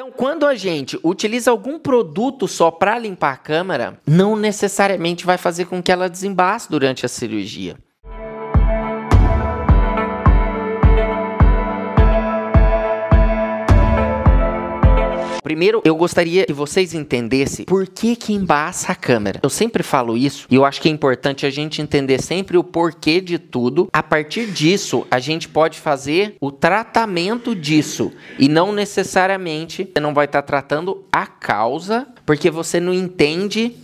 Então, quando a gente utiliza algum produto só para limpar a câmera, não necessariamente vai fazer com que ela desembace durante a cirurgia. Primeiro, eu gostaria que vocês entendessem por que que embaça a câmera. Eu sempre falo isso e eu acho que é importante a gente entender sempre o porquê de tudo. A partir disso, a gente pode fazer o tratamento disso e não necessariamente você não vai estar tratando a causa, porque você não entende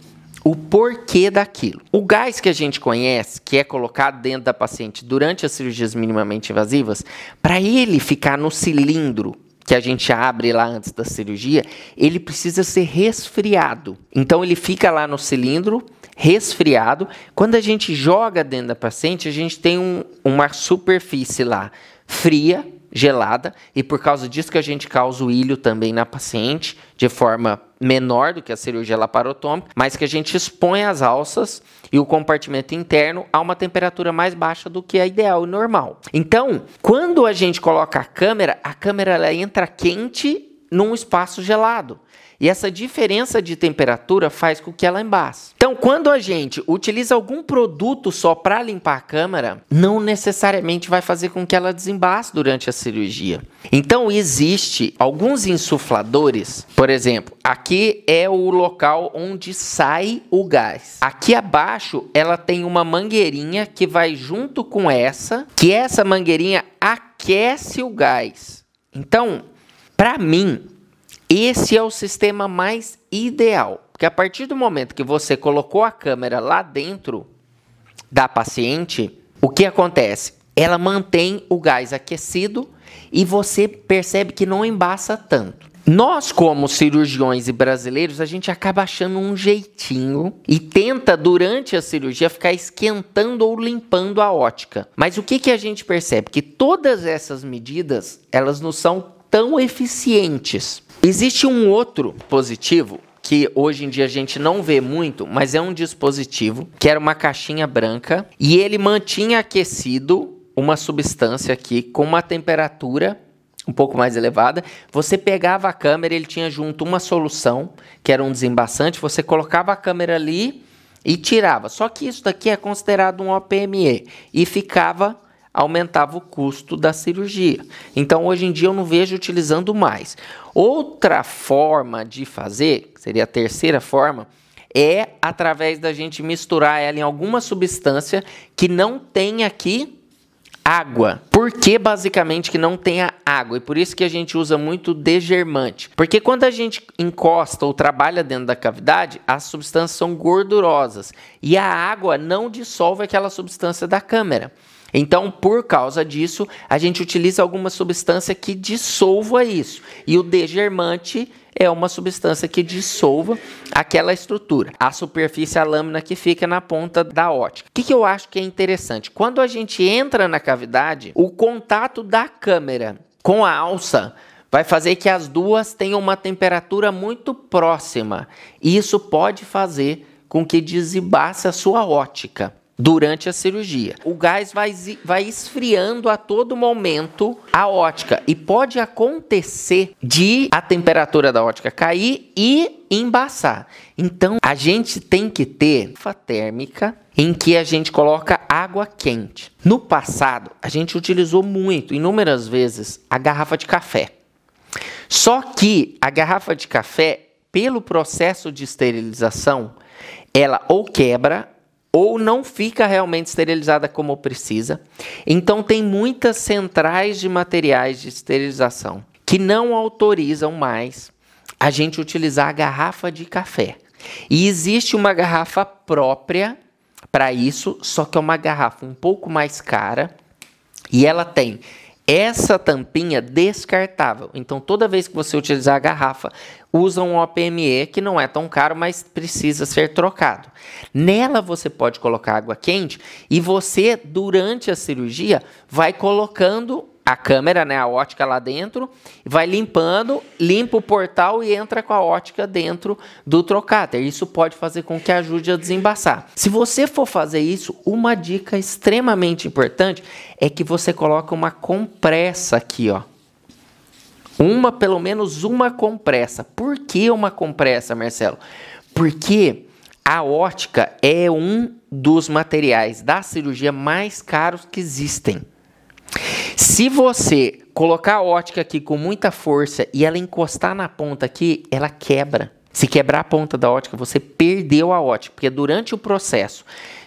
o porquê daquilo. O gás que a gente conhece, que é colocado dentro da paciente durante as cirurgias minimamente invasivas, para ele ficar no cilindro que a gente abre lá antes da cirurgia, ele precisa ser resfriado. Então ele fica lá no cilindro, resfriado. Quando a gente joga dentro da paciente, a gente tem um, uma superfície lá fria, gelada, e por causa disso que a gente causa o ilho também na paciente, de forma menor do que a cirurgia laparotômica, mas que a gente expõe as alças e o compartimento interno a uma temperatura mais baixa do que a ideal e normal. Então, quando a gente coloca a câmera, a câmera ela entra quente num espaço gelado. E essa diferença de temperatura faz com que ela embace. Então, quando a gente utiliza algum produto só para limpar a câmera, não necessariamente vai fazer com que ela desembace durante a cirurgia. Então, existe alguns insufladores, por exemplo, aqui é o local onde sai o gás. Aqui abaixo, ela tem uma mangueirinha que vai junto com essa, que essa mangueirinha aquece o gás. Então, para mim, esse é o sistema mais ideal, porque a partir do momento que você colocou a câmera lá dentro da paciente, o que acontece? Ela mantém o gás aquecido e você percebe que não embaça tanto. Nós, como cirurgiões e brasileiros, a gente acaba achando um jeitinho e tenta, durante a cirurgia, ficar esquentando ou limpando a ótica. Mas o que, que a gente percebe? Que todas essas medidas, elas não são tão eficientes. Existe um outro dispositivo que hoje em dia a gente não vê muito, mas é um dispositivo que era uma caixinha branca e ele mantinha aquecido uma substância aqui com uma temperatura um pouco mais elevada. Você pegava a câmera, ele tinha junto uma solução que era um desembaçante, você colocava a câmera ali e tirava. Só que isso daqui é considerado um OPME e ficava aumentava o custo da cirurgia. Então, hoje em dia, eu não vejo utilizando mais. Outra forma de fazer, seria a terceira forma, é através da gente misturar ela em alguma substância que não tem aqui água. Por que basicamente que não tenha água? E por isso que a gente usa muito degermante. Porque quando a gente encosta ou trabalha dentro da cavidade, as substâncias são gordurosas e a água não dissolve aquela substância da câmera. Então, por causa disso, a gente utiliza alguma substância que dissolva isso. E o degermante é uma substância que dissolva aquela estrutura. A superfície, a lâmina que fica na ponta da ótica. O que, que eu acho que é interessante? Quando a gente entra na cavidade, o contato da câmera com a alça vai fazer que as duas tenham uma temperatura muito próxima. E isso pode fazer com que desembace a sua ótica durante a cirurgia. O gás vai, vai esfriando a todo momento a ótica e pode acontecer de a temperatura da ótica cair e embaçar. Então, a gente tem que ter uma térmica em que a gente coloca água quente. No passado, a gente utilizou muito, inúmeras vezes, a garrafa de café. Só que a garrafa de café, pelo processo de esterilização, ela ou quebra ou não fica realmente esterilizada como precisa. Então tem muitas centrais de materiais de esterilização que não autorizam mais a gente utilizar a garrafa de café. E existe uma garrafa própria para isso, só que é uma garrafa um pouco mais cara e ela tem essa tampinha descartável. Então, toda vez que você utilizar a garrafa, usa um OPME que não é tão caro, mas precisa ser trocado. Nela você pode colocar água quente e você, durante a cirurgia, vai colocando a câmera, né, a ótica lá dentro, vai limpando, limpa o portal e entra com a ótica dentro do trocáter. Isso pode fazer com que ajude a desembaçar. Se você for fazer isso, uma dica extremamente importante é que você coloque uma compressa aqui, ó. Uma, pelo menos uma compressa. Por que uma compressa, Marcelo? Porque a ótica é um dos materiais da cirurgia mais caros que existem. Se você colocar a ótica aqui com muita força e ela encostar na ponta aqui, ela quebra. Se quebrar a ponta da ótica, você perdeu a ótica, porque durante o processo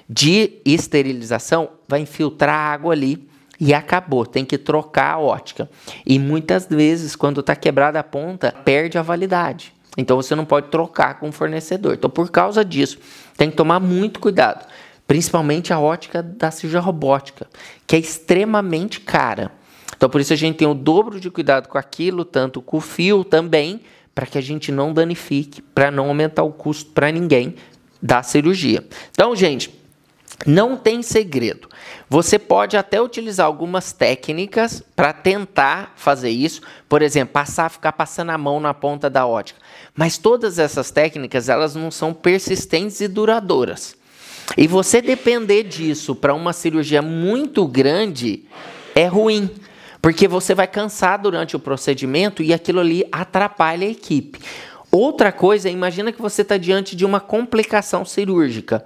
de esterilização vai infiltrar água ali e acabou, tem que trocar a ótica. E muitas vezes, quando está quebrada a ponta, perde a validade. Então você não pode trocar com o fornecedor. Então, por causa disso, tem que tomar muito cuidado, principalmente a ótica da cirurgia robótica, que é extremamente cara. Então, por isso a gente tem o dobro de cuidado com aquilo, tanto com o fio também, para que a gente não danifique, para não aumentar o custo para ninguém da cirurgia. Então, gente, não tem segredo. Você pode até utilizar algumas técnicas para tentar fazer isso, por exemplo, passar, ficar passando a mão na ponta da ótica. Mas todas essas técnicas, elas não são persistentes e duradouras. E você depender disso para uma cirurgia muito grande é ruim, porque você vai cansar durante o procedimento e aquilo ali atrapalha a equipe. Outra coisa, imagina que você está diante de uma complicação cirúrgica.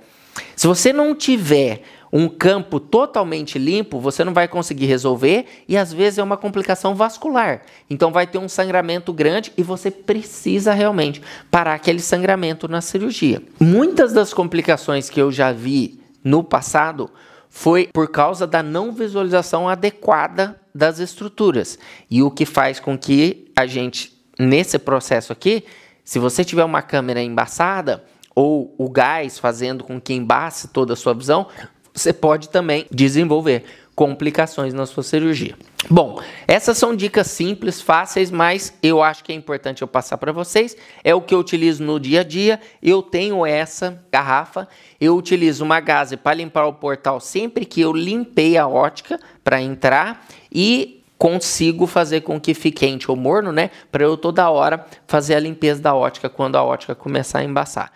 Se você não tiver um campo totalmente limpo, você não vai conseguir resolver e às vezes é uma complicação vascular. Então vai ter um sangramento grande e você precisa realmente parar aquele sangramento na cirurgia. Muitas das complicações que eu já vi no passado foi por causa da não visualização adequada das estruturas. E o que faz com que a gente, nesse processo aqui, se você tiver uma câmera embaçada, ou o gás fazendo com que embace toda a sua visão, você pode também desenvolver complicações na sua cirurgia. Bom, essas são dicas simples, fáceis, mas eu acho que é importante eu passar para vocês. É o que eu utilizo no dia a dia. Eu tenho essa garrafa, eu utilizo uma gaze para limpar o portal sempre que eu limpei a ótica para entrar e consigo fazer com que fique quente ou morno, né? Para eu toda hora fazer a limpeza da ótica quando a ótica começar a embaçar.